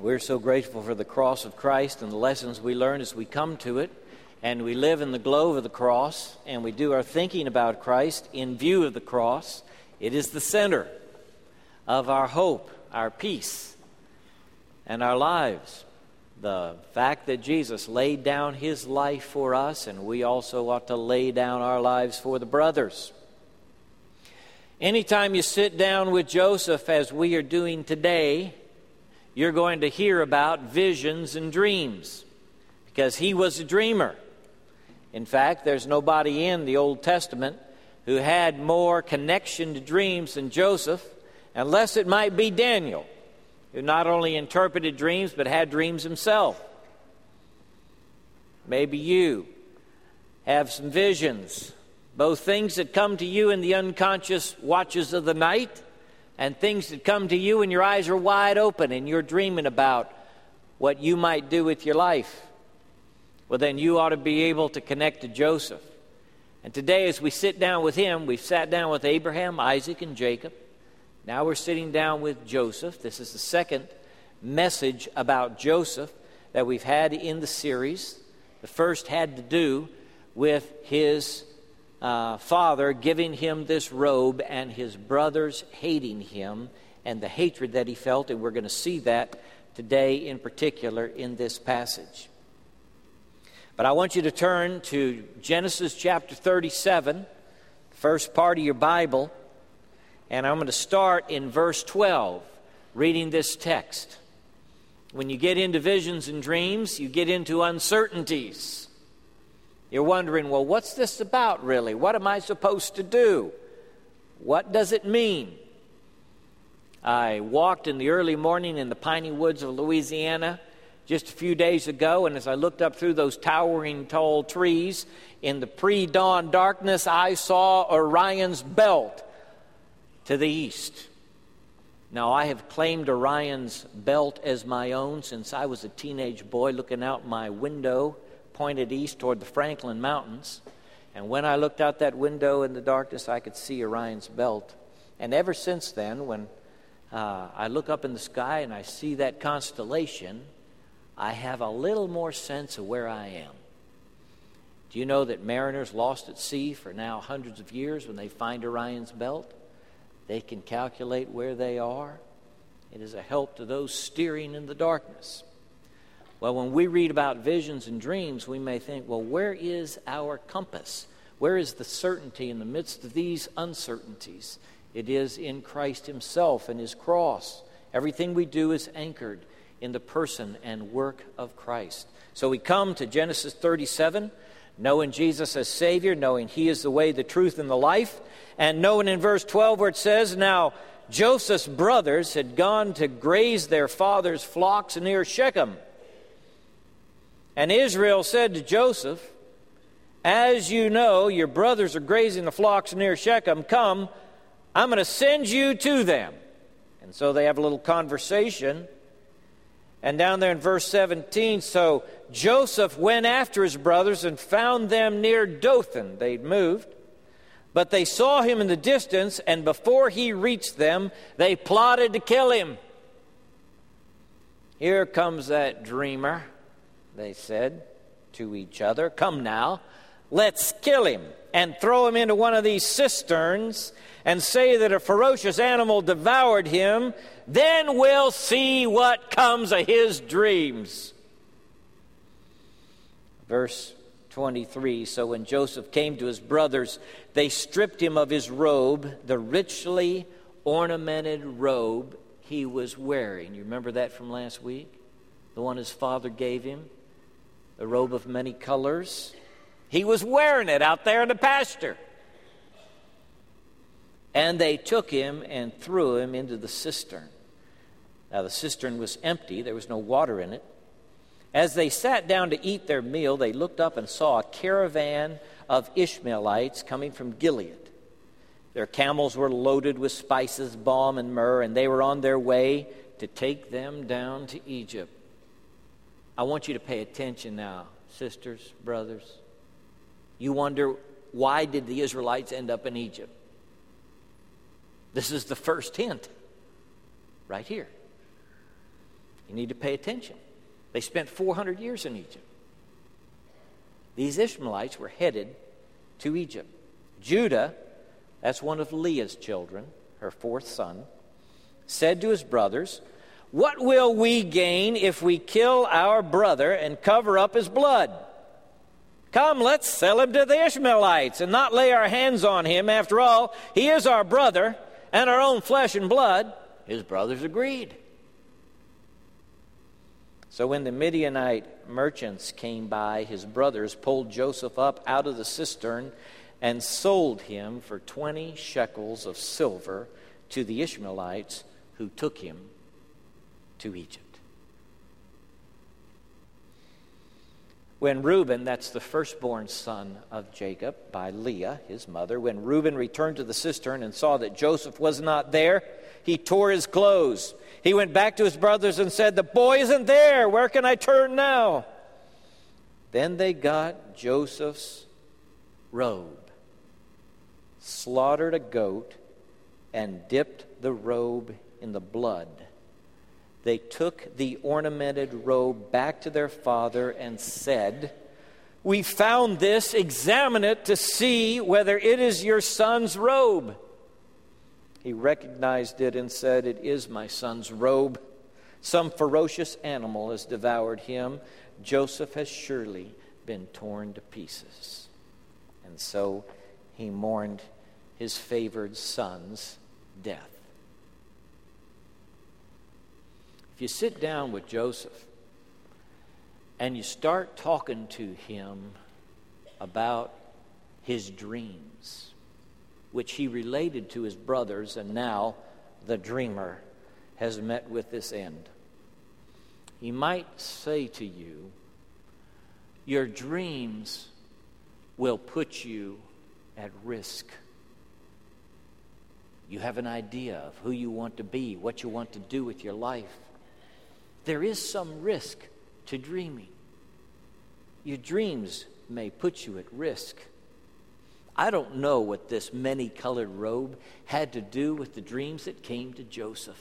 We're so grateful for the cross of Christ and the lessons we learn as we come to it, and we live in the glow of the cross, and we do our thinking about Christ in view of the cross. It is the center of our hope, our peace, and our lives. The fact that Jesus laid down his life for us, and we also ought to lay down our lives for the brothers. Anytime you sit down with Joseph, as we are doing today, you're going to hear about visions and dreams because he was a dreamer. In fact, there's nobody in the Old Testament who had more connection to dreams than Joseph, unless it might be Daniel, who not only interpreted dreams but had dreams himself. Maybe you have some visions, both things that come to you in the unconscious watches of the night and things that come to you and your eyes are wide open and you're dreaming about what you might do with your life, well, then you ought to be able to connect to Joseph. And today, as we sit down with him, we've sat down with Abraham, Isaac, and Jacob. Now we're sitting down with Joseph. This is the second message about Joseph that we've had in the series. The first had to do with his uh, father giving him this robe and his brothers hating him and the hatred that he felt, and we're going to see that today in particular in this passage. But I want you to turn to Genesis chapter 37, first part of your Bible, and I'm going to start in verse 12, reading this text. When you get into visions and dreams, you get into uncertainties. You're wondering, well, what's this about really? What am I supposed to do? What does it mean? I walked in the early morning in the piney woods of Louisiana just a few days ago, and as I looked up through those towering tall trees in the pre dawn darkness, I saw Orion's belt to the east. Now, I have claimed Orion's belt as my own since I was a teenage boy looking out my window pointed east toward the Franklin Mountains. And when I looked out that window in the darkness, I could see Orion's belt. And ever since then, when uh, I look up in the sky and I see that constellation, I have a little more sense of where I am. Do you know that mariners lost at sea for now hundreds of years, when they find Orion's belt, they can calculate where they are? It is a help to those steering in the darkness. Well, when we read about visions and dreams, we may think, well, where is our compass? Where is the certainty in the midst of these uncertainties? It is in Christ Himself and His cross. Everything we do is anchored in the person and work of Christ. So we come to Genesis 37, knowing Jesus as Savior, knowing He is the way, the truth, and the life, and knowing in verse 12 where it says, Now Joseph's brothers had gone to graze their father's flocks near Shechem. And Israel said to Joseph, As you know, your brothers are grazing the flocks near Shechem. Come, I'm going to send you to them. And so they have a little conversation. And down there in verse 17, so Joseph went after his brothers and found them near Dothan. They'd moved. But they saw him in the distance, and before he reached them, they plotted to kill him. Here comes that dreamer they said to each other, Come now, let's kill him and throw him into one of these cisterns and say that a ferocious animal devoured him. Then we'll see what comes of his dreams. Verse 23 So when Joseph came to his brothers, they stripped him of his robe, the richly ornamented robe he was wearing. You remember that from last week? The one his father gave him? A robe of many colors. He was wearing it out there in the pasture. And they took him and threw him into the cistern. Now, the cistern was empty, there was no water in it. As they sat down to eat their meal, they looked up and saw a caravan of Ishmaelites coming from Gilead. Their camels were loaded with spices, balm, and myrrh, and they were on their way to take them down to Egypt. I want you to pay attention now, sisters, brothers. You wonder why did the Israelites end up in Egypt? This is the first hint right here. You need to pay attention. They spent 400 years in Egypt. These Ishmaelites were headed to Egypt. Judah, that's one of Leah's children, her fourth son, said to his brothers, What will we gain if we kill our brother and cover up his blood? Come, let's sell him to the Ishmaelites and not lay our hands on him. After all, he is our brother and our own flesh and blood. His brothers agreed. So when the Midianite merchants came by, his brothers pulled Joseph up out of the cistern and sold him for 20 shekels of silver to the Ishmaelites who took him to Egypt. When Reuben, that's the firstborn son of Jacob by Leah, his mother, when Reuben returned to the cistern and saw that Joseph was not there, he tore his clothes. He went back to his brothers and said, The boy isn't there. Where can I turn now? Then they got Joseph's robe, slaughtered a goat, and dipped the robe in the blood they took the ornamented robe back to their father and said, We found this, examine it to see whether it is your son's robe. He recognized it and said, It is my son's robe. Some ferocious animal has devoured him. Joseph has surely been torn to pieces. And so he mourned his favored son's death. If you sit down with Joseph and you start talking to him about his dreams, which he related to his brothers, and now the dreamer has met with this end. He might say to you, Your dreams will put you at risk. You have an idea of who you want to be, what you want to do with your life there is some risk to dreaming. Your dreams may put you at risk. I don't know what this many colored robe had to do with the dreams that came to Joseph.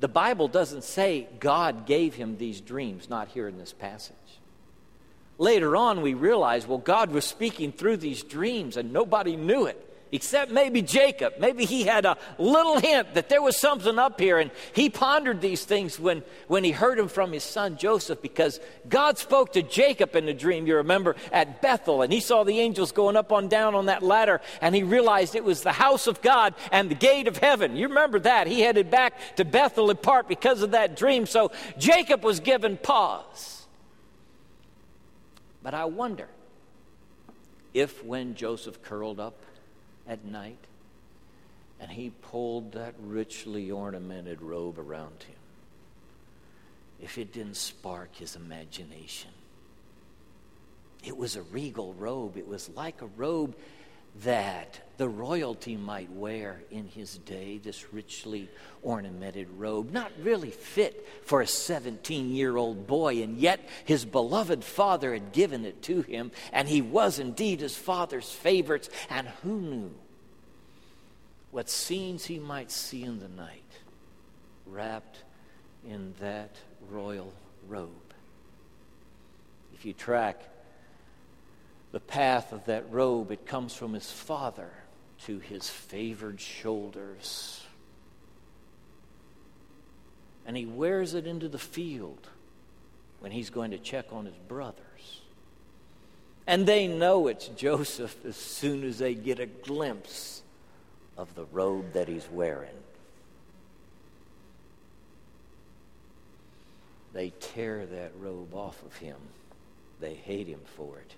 The Bible doesn't say God gave him these dreams, not here in this passage. Later on, we realize, well, God was speaking through these dreams and nobody knew it except maybe Jacob. Maybe he had a little hint that there was something up here, and he pondered these things when, when he heard them from his son Joseph because God spoke to Jacob in a dream, you remember, at Bethel, and he saw the angels going up on down on that ladder, and he realized it was the house of God and the gate of heaven. You remember that. He headed back to Bethel in part because of that dream, so Jacob was given pause. But I wonder if when Joseph curled up at night and he pulled that richly ornamented robe around him, if it didn't spark his imagination, it was a regal robe. It was like a robe that the royalty might wear in his day, this richly ornamented robe, not really fit for a 17 year old boy, and yet his beloved father had given it to him, and he was indeed his father's favorites, and who knew what scenes he might see in the night wrapped in that royal robe? If you track the path of that robe, it comes from his father to his favored shoulders. And he wears it into the field when he's going to check on his brothers. And they know it's Joseph as soon as they get a glimpse of the robe that he's wearing. They tear that robe off of him. They hate him for it.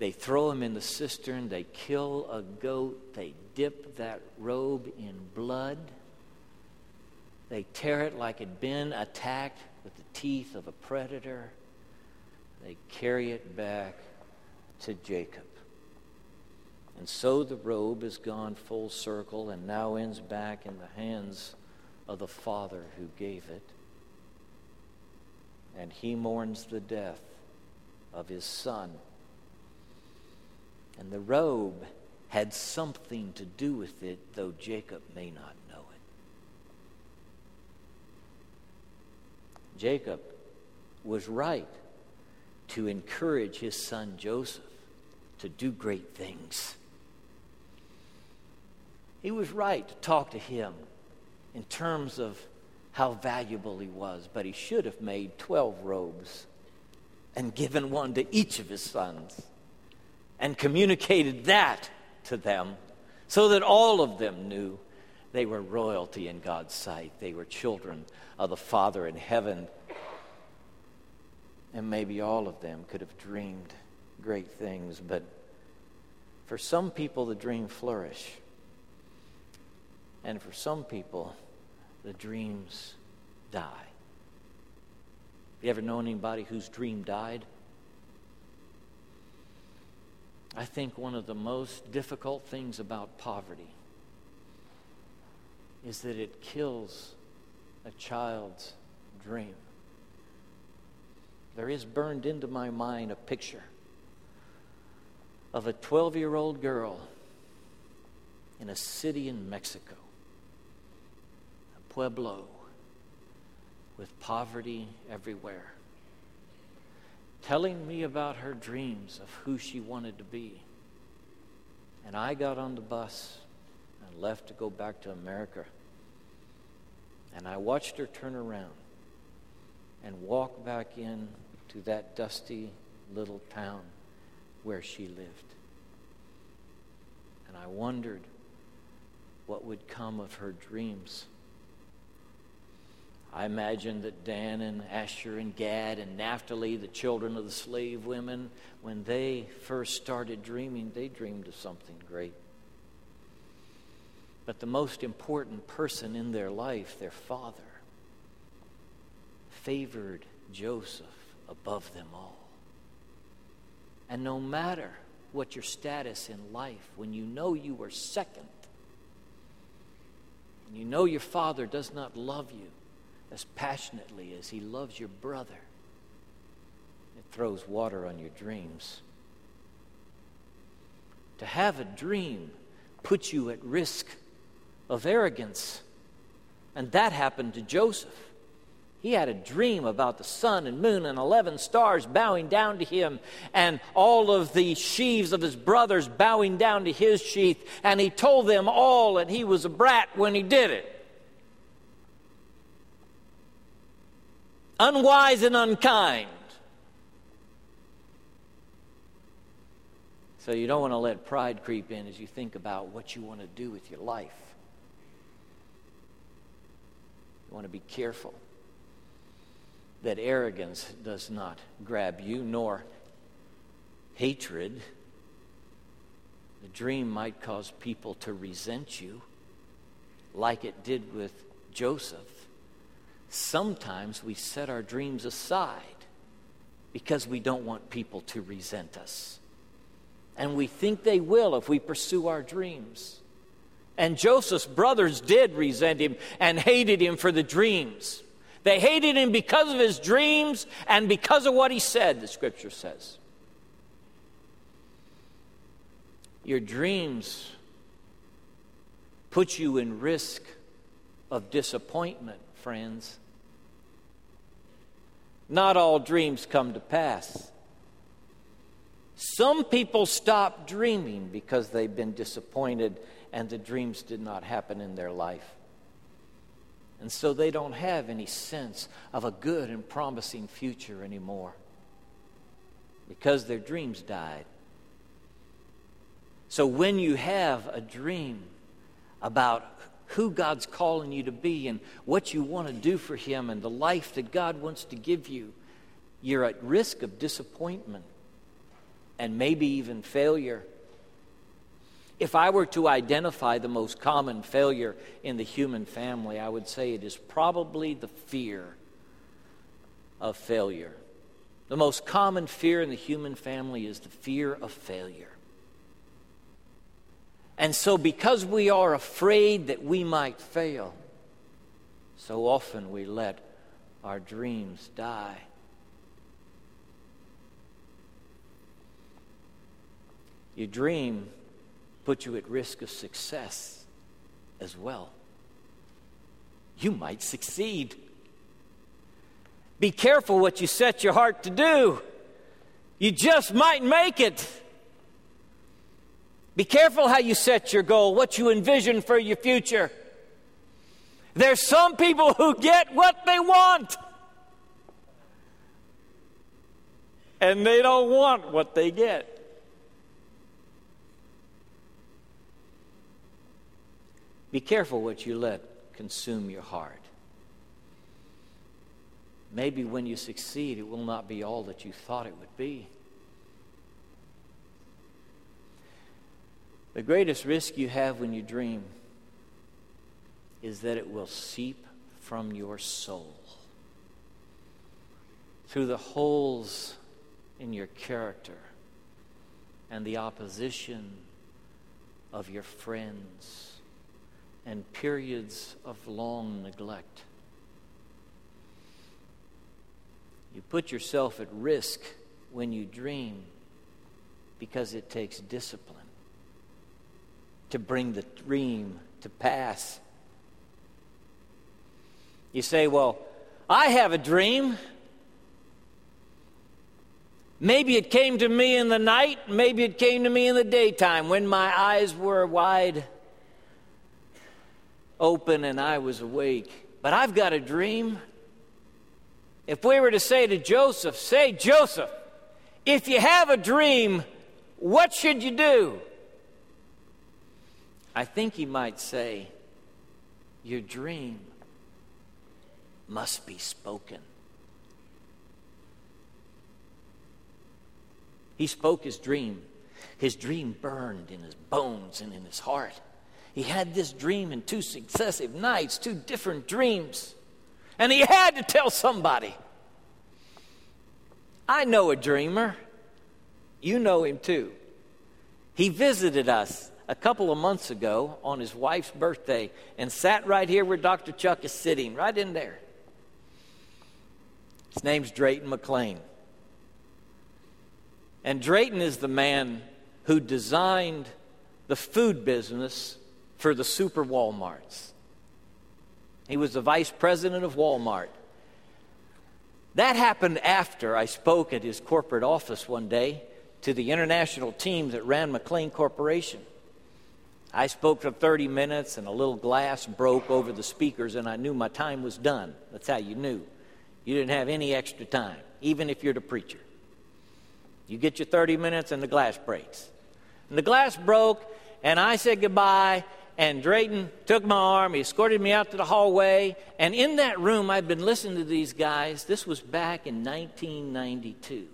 They throw him in the cistern. They kill a goat. They dip that robe in blood. They tear it like it'd been attacked with the teeth of a predator. They carry it back to Jacob. And so the robe has gone full circle and now ends back in the hands of the Father who gave it. And he mourns the death of his son and the robe had something to do with it, though Jacob may not know it. Jacob was right to encourage his son Joseph to do great things. He was right to talk to him in terms of how valuable he was, but he should have made 12 robes and given one to each of his sons and communicated that to them so that all of them knew they were royalty in God's sight. They were children of the Father in heaven. And maybe all of them could have dreamed great things, but for some people, the dream flourish. And for some people, the dreams die. You ever known anybody whose dream died? I think one of the most difficult things about poverty is that it kills a child's dream. There is burned into my mind a picture of a 12 year old girl in a city in Mexico, a pueblo with poverty everywhere, telling me about her dreams of who she wanted to be. And I got on the bus and left to go back to America. And I watched her turn around and walk back in to that dusty little town where she lived. And I wondered what would come of her dreams. I imagine that Dan and Asher and Gad and Naphtali, the children of the slave women, when they first started dreaming, they dreamed of something great. But the most important person in their life, their father, favored Joseph above them all. And no matter what your status in life, when you know you are second, and you know your father does not love you as passionately as he loves your brother, it throws water on your dreams. To have a dream puts you at risk of arrogance. And that happened to Joseph. He had a dream about the sun and moon and 11 stars bowing down to him, and all of the sheaves of his brothers bowing down to his sheath. And he told them all that he was a brat when he did it. Unwise and unkind. So you don't want to let pride creep in as you think about what you want to do with your life. You want to be careful that arrogance does not grab you, nor hatred. The dream might cause people to resent you, like it did with Joseph. Sometimes we set our dreams aside because we don't want people to resent us. And we think they will if we pursue our dreams. And Joseph's brothers did resent him and hated him for the dreams. They hated him because of his dreams and because of what he said, the scripture says. Your dreams put you in risk of disappointment, friends. Not all dreams come to pass. Some people stop dreaming because they've been disappointed and the dreams did not happen in their life. And so they don't have any sense of a good and promising future anymore because their dreams died. So when you have a dream about who God's calling you to be and what you want to do for Him and the life that God wants to give you, you're at risk of disappointment and maybe even failure. If I were to identify the most common failure in the human family, I would say it is probably the fear of failure. The most common fear in the human family is the fear of failure. And so, because we are afraid that we might fail, so often we let our dreams die. Your dream put you at risk of success as well. You might succeed. Be careful what you set your heart to do. You just might make it. Be careful how you set your goal, what you envision for your future. There's some people who get what they want, and they don't want what they get. Be careful what you let consume your heart. Maybe when you succeed, it will not be all that you thought it would be. The greatest risk you have when you dream is that it will seep from your soul through the holes in your character and the opposition of your friends and periods of long neglect. You put yourself at risk when you dream because it takes discipline to bring the dream to pass. You say, Well, I have a dream. Maybe it came to me in the night, maybe it came to me in the daytime when my eyes were wide open and I was awake. But I've got a dream. If we were to say to Joseph, say, Joseph, if you have a dream, what should you do? I think he might say, Your dream must be spoken. He spoke his dream. His dream burned in his bones and in his heart. He had this dream in two successive nights, two different dreams. And he had to tell somebody. I know a dreamer. You know him too. He visited us a couple of months ago on his wife's birthday and sat right here where Dr. Chuck is sitting, right in there. His name's Drayton McLane. And Drayton is the man who designed the food business for the super Walmarts. He was the vice president of Walmart. That happened after I spoke at his corporate office one day to the international team that ran McLane Corporation. I spoke for 30 minutes and a little glass broke over the speakers, and I knew my time was done. That's how you knew. You didn't have any extra time, even if you're the preacher. You get your 30 minutes and the glass breaks. And the glass broke, and I said goodbye, and Drayton took my arm. He escorted me out to the hallway. And in that room, I'd been listening to these guys. This was back in 1992.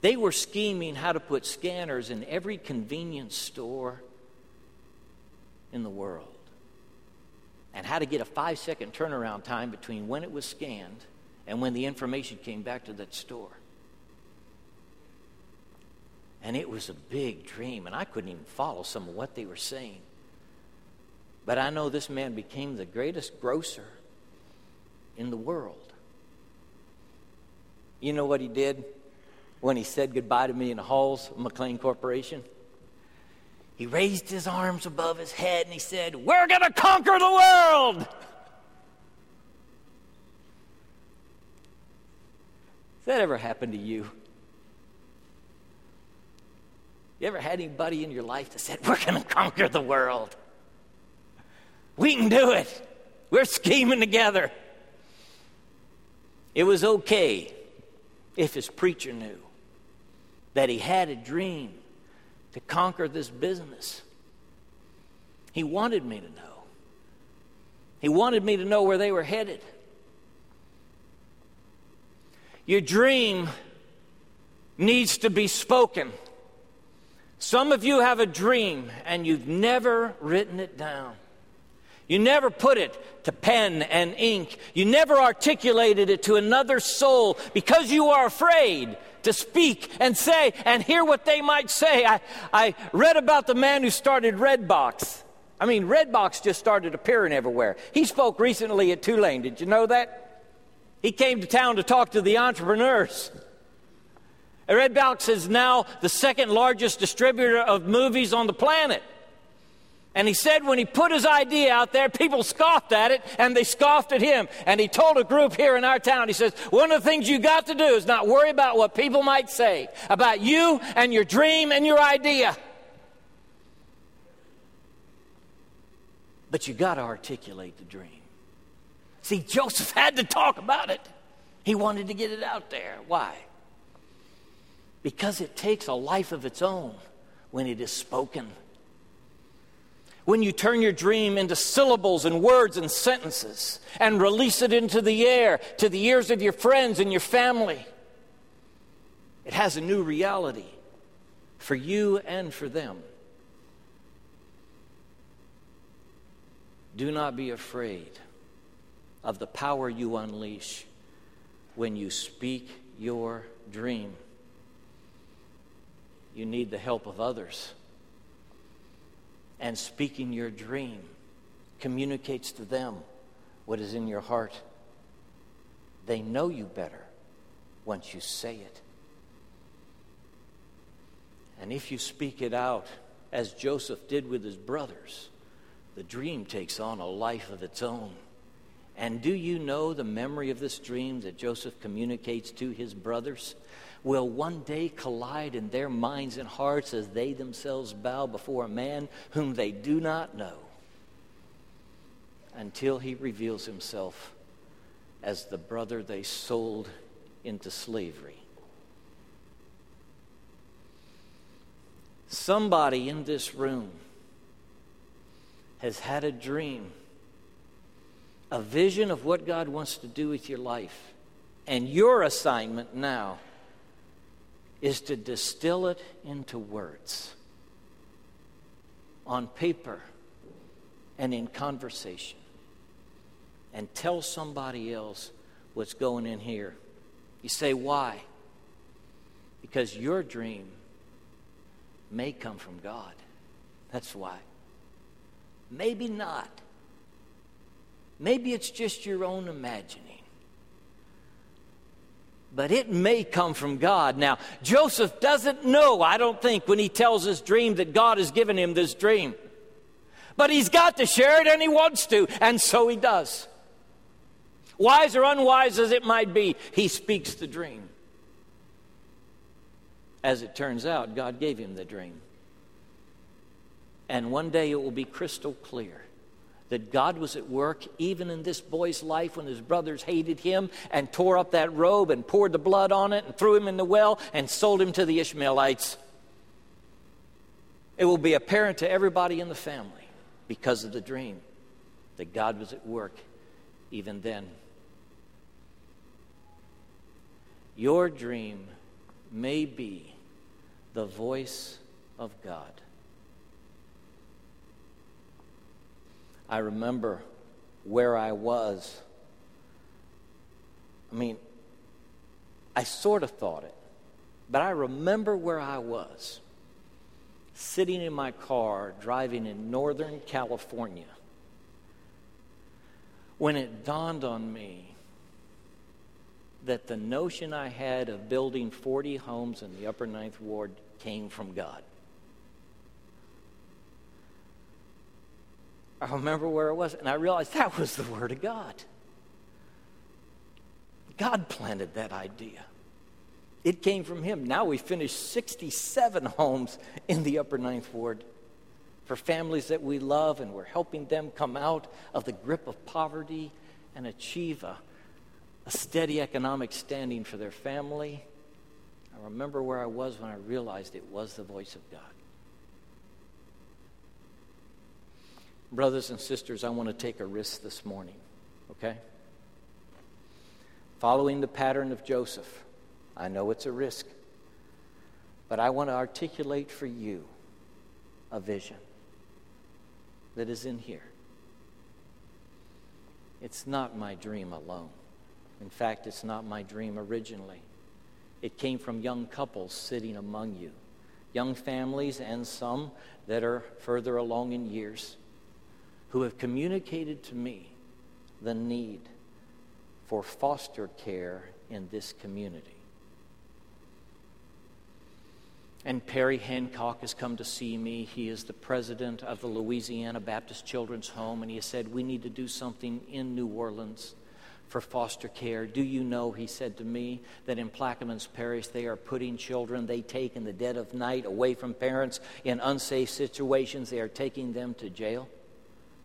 They were scheming how to put scanners in every convenience store in the world and how to get a five second turnaround time between when it was scanned and when the information came back to that store. And it was a big dream, and I couldn't even follow some of what they were saying. But I know this man became the greatest grocer in the world. You know what he did when he said goodbye to me in the halls of McLane Corporation? He raised his arms above his head and he said, We're going to conquer the world! Has that ever happened to you? You ever had anybody in your life that said, We're going to conquer the world? We can do it. We're scheming together. It was okay if his preacher knew that he had a dream to conquer this business. He wanted me to know. He wanted me to know where they were headed. Your dream needs to be spoken. Some of you have a dream and you've never written it down. You never put it to pen and ink. You never articulated it to another soul because you are afraid to speak and say and hear what they might say. I, I read about the man who started Redbox. I mean, Redbox just started appearing everywhere. He spoke recently at Tulane. Did you know that? He came to town to talk to the entrepreneurs. Redbox is now the second largest distributor of movies on the planet. And he said when he put his idea out there, people scoffed at it and they scoffed at him. And he told a group here in our town, he says, one of the things you got to do is not worry about what people might say about you and your dream and your idea. But you got to articulate the dream. See, Joseph had to talk about it. He wanted to get it out there. Why? Because it takes a life of its own when it is spoken. When you turn your dream into syllables and words and sentences and release it into the air to the ears of your friends and your family, it has a new reality for you and for them. Do not be afraid of the power you unleash when you speak your dream. You need the help of others. And speaking your dream communicates to them what is in your heart. They know you better once you say it. And if you speak it out, as Joseph did with his brothers, the dream takes on a life of its own. And do you know the memory of this dream that Joseph communicates to his brothers? Will one day collide in their minds and hearts as they themselves bow before a man whom they do not know until he reveals himself as the brother they sold into slavery. Somebody in this room has had a dream, a vision of what God wants to do with your life. And your assignment now is to distill it into words on paper and in conversation and tell somebody else what's going in here. You say, why? Because your dream may come from God. That's why. Maybe not. Maybe it's just your own imagining. But it may come from God. Now, Joseph doesn't know, I don't think, when he tells his dream that God has given him this dream. But he's got to share it and he wants to, and so he does. Wise or unwise as it might be, he speaks the dream. As it turns out, God gave him the dream. And one day it will be crystal clear that God was at work even in this boy's life when his brothers hated him and tore up that robe and poured the blood on it and threw him in the well and sold him to the Ishmaelites. It will be apparent to everybody in the family because of the dream that God was at work even then. Your dream may be the voice of God. I remember where I was. I mean, I sort of thought it, but I remember where I was sitting in my car driving in Northern California when it dawned on me that the notion I had of building 40 homes in the Upper Ninth Ward came from God. I remember where it was, and I realized that was the Word of God. God planted that idea. It came from Him. Now we finished 67 homes in the Upper Ninth Ward for families that we love, and we're helping them come out of the grip of poverty and achieve a, a steady economic standing for their family. I remember where I was when I realized it was the voice of God. Brothers and sisters, I want to take a risk this morning, okay? Following the pattern of Joseph, I know it's a risk, but I want to articulate for you a vision that is in here. It's not my dream alone. In fact, it's not my dream originally. It came from young couples sitting among you, young families, and some that are further along in years who have communicated to me the need for foster care in this community. And Perry Hancock has come to see me. He is the president of the Louisiana Baptist Children's Home, and he said, We need to do something in New Orleans for foster care. Do you know, he said to me, that in Plaquemines Parish they are putting children they take in the dead of night away from parents in unsafe situations? They are taking them to jail.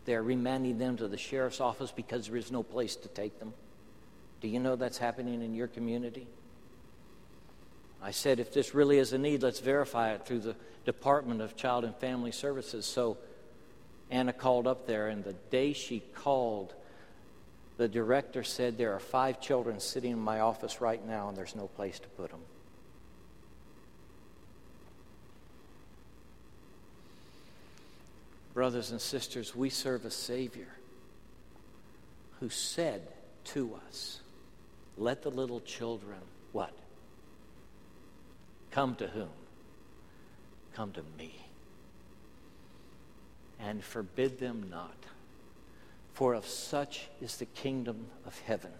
They are remanding them to the sheriff's office because there is no place to take them. Do you know that's happening in your community? I said, if this really is a need, let's verify it through the Department of Child and Family Services. So Anna called up there, and the day she called, the director said, There are five children sitting in my office right now, and there's no place to put them. Brothers and sisters, we serve a Savior who said to us, Let the little children, what? Come to whom? Come to me. And forbid them not, for of such is the kingdom of heaven.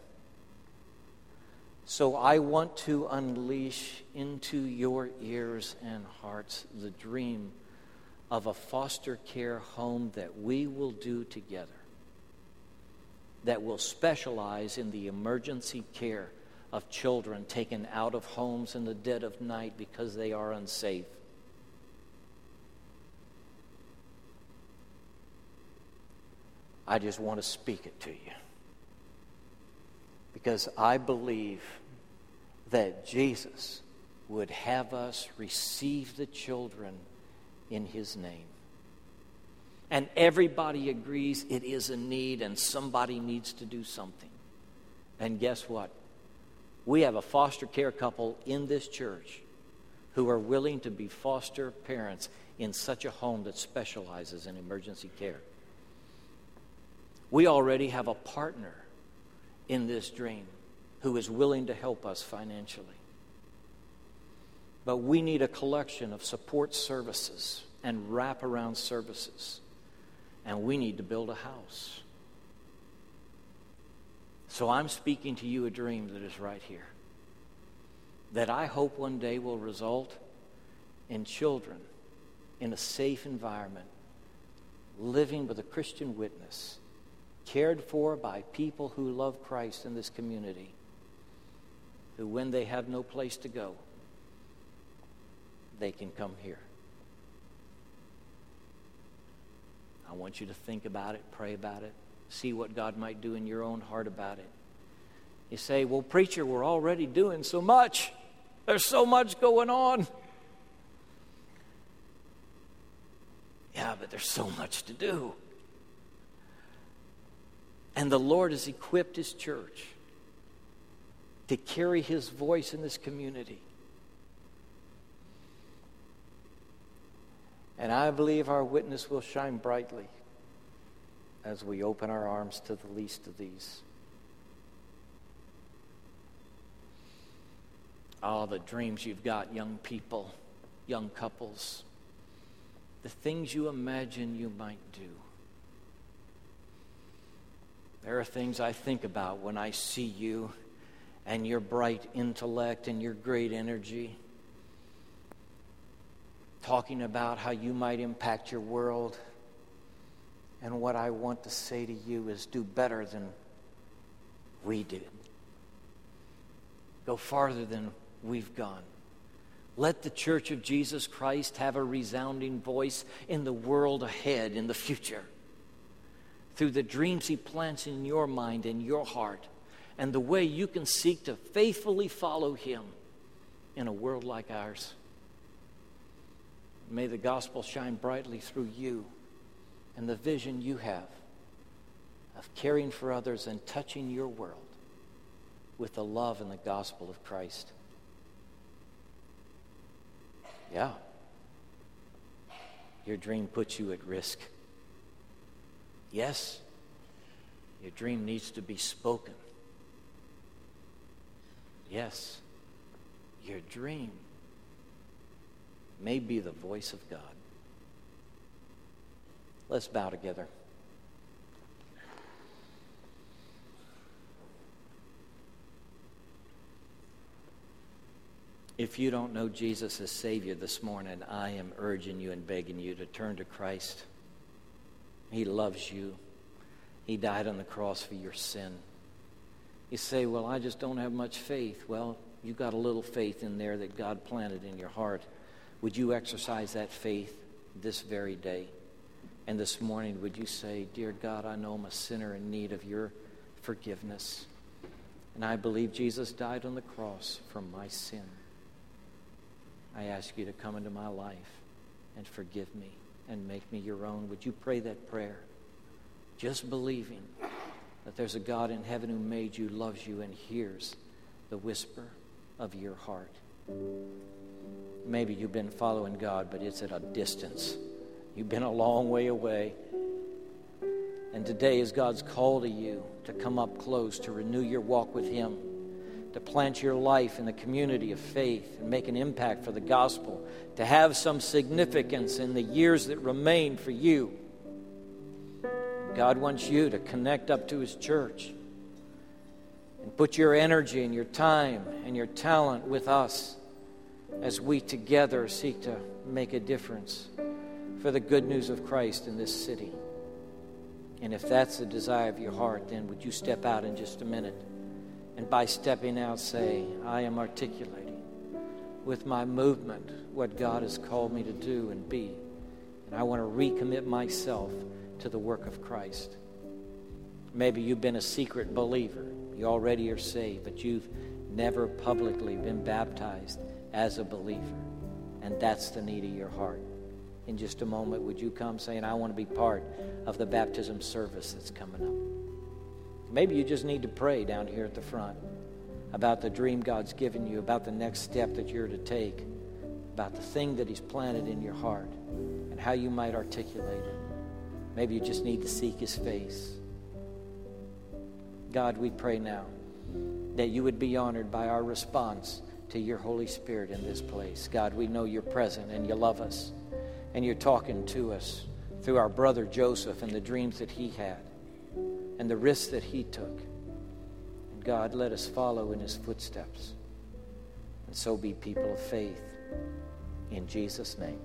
So I want to unleash into your ears and hearts the dream of a foster care home that we will do together, that will specialize in the emergency care of children taken out of homes in the dead of night because they are unsafe. I just want to speak it to you. Because I believe that Jesus would have us receive the children in his name. And everybody agrees it is a need and somebody needs to do something. And guess what? We have a foster care couple in this church who are willing to be foster parents in such a home that specializes in emergency care. We already have a partner in this dream who is willing to help us financially. But we need a collection of support services and wraparound services. And we need to build a house. So I'm speaking to you a dream that is right here. That I hope one day will result in children in a safe environment, living with a Christian witness, cared for by people who love Christ in this community, who, when they have no place to go, they can come here. I want you to think about it, pray about it, see what God might do in your own heart about it. You say, Well, preacher, we're already doing so much. There's so much going on. Yeah, but there's so much to do. And the Lord has equipped His church to carry His voice in this community. And I believe our witness will shine brightly as we open our arms to the least of these. All the dreams you've got, young people, young couples, the things you imagine you might do. There are things I think about when I see you and your bright intellect and your great energy talking about how you might impact your world. And what I want to say to you is do better than we did. Go farther than we've gone. Let the Church of Jesus Christ have a resounding voice in the world ahead, in the future, through the dreams He plants in your mind and your heart, and the way you can seek to faithfully follow Him in a world like ours. May the gospel shine brightly through you and the vision you have of caring for others and touching your world with the love and the gospel of Christ. Yeah. Your dream puts you at risk. Yes, your dream needs to be spoken. Yes, your dream may be the voice of God. Let's bow together. If you don't know Jesus as Savior this morning, I am urging you and begging you to turn to Christ. He loves you. He died on the cross for your sin. You say, Well, I just don't have much faith. Well, you got a little faith in there that God planted in your heart. Would you exercise that faith this very day? And this morning, would you say, Dear God, I know I'm a sinner in need of your forgiveness. And I believe Jesus died on the cross for my sin. I ask you to come into my life and forgive me and make me your own. Would you pray that prayer? Just believing that there's a God in heaven who made you, loves you, and hears the whisper of your heart. Maybe you've been following God, but it's at a distance. You've been a long way away. And today is God's call to you to come up close, to renew your walk with Him, to plant your life in the community of faith and make an impact for the gospel, to have some significance in the years that remain for you. God wants you to connect up to His church and put your energy and your time and your talent with us as we together seek to make a difference for the good news of Christ in this city. And if that's the desire of your heart, then would you step out in just a minute? And by stepping out, say, I am articulating with my movement what God has called me to do and be. And I want to recommit myself to the work of Christ. Maybe you've been a secret believer. You already are saved, but you've never publicly been baptized as a believer. And that's the need of your heart in just a moment, would you come saying, I want to be part of the baptism service that's coming up? Maybe you just need to pray down here at the front about the dream God's given you, about the next step that you're to take, about the thing that He's planted in your heart, and how you might articulate it. Maybe you just need to seek His face. God, we pray now that you would be honored by our response to your Holy Spirit in this place. God, we know you're present and you love us and you're talking to us through our brother Joseph and the dreams that he had and the risks that he took. And God, let us follow in his footsteps and so be people of faith. In Jesus' name.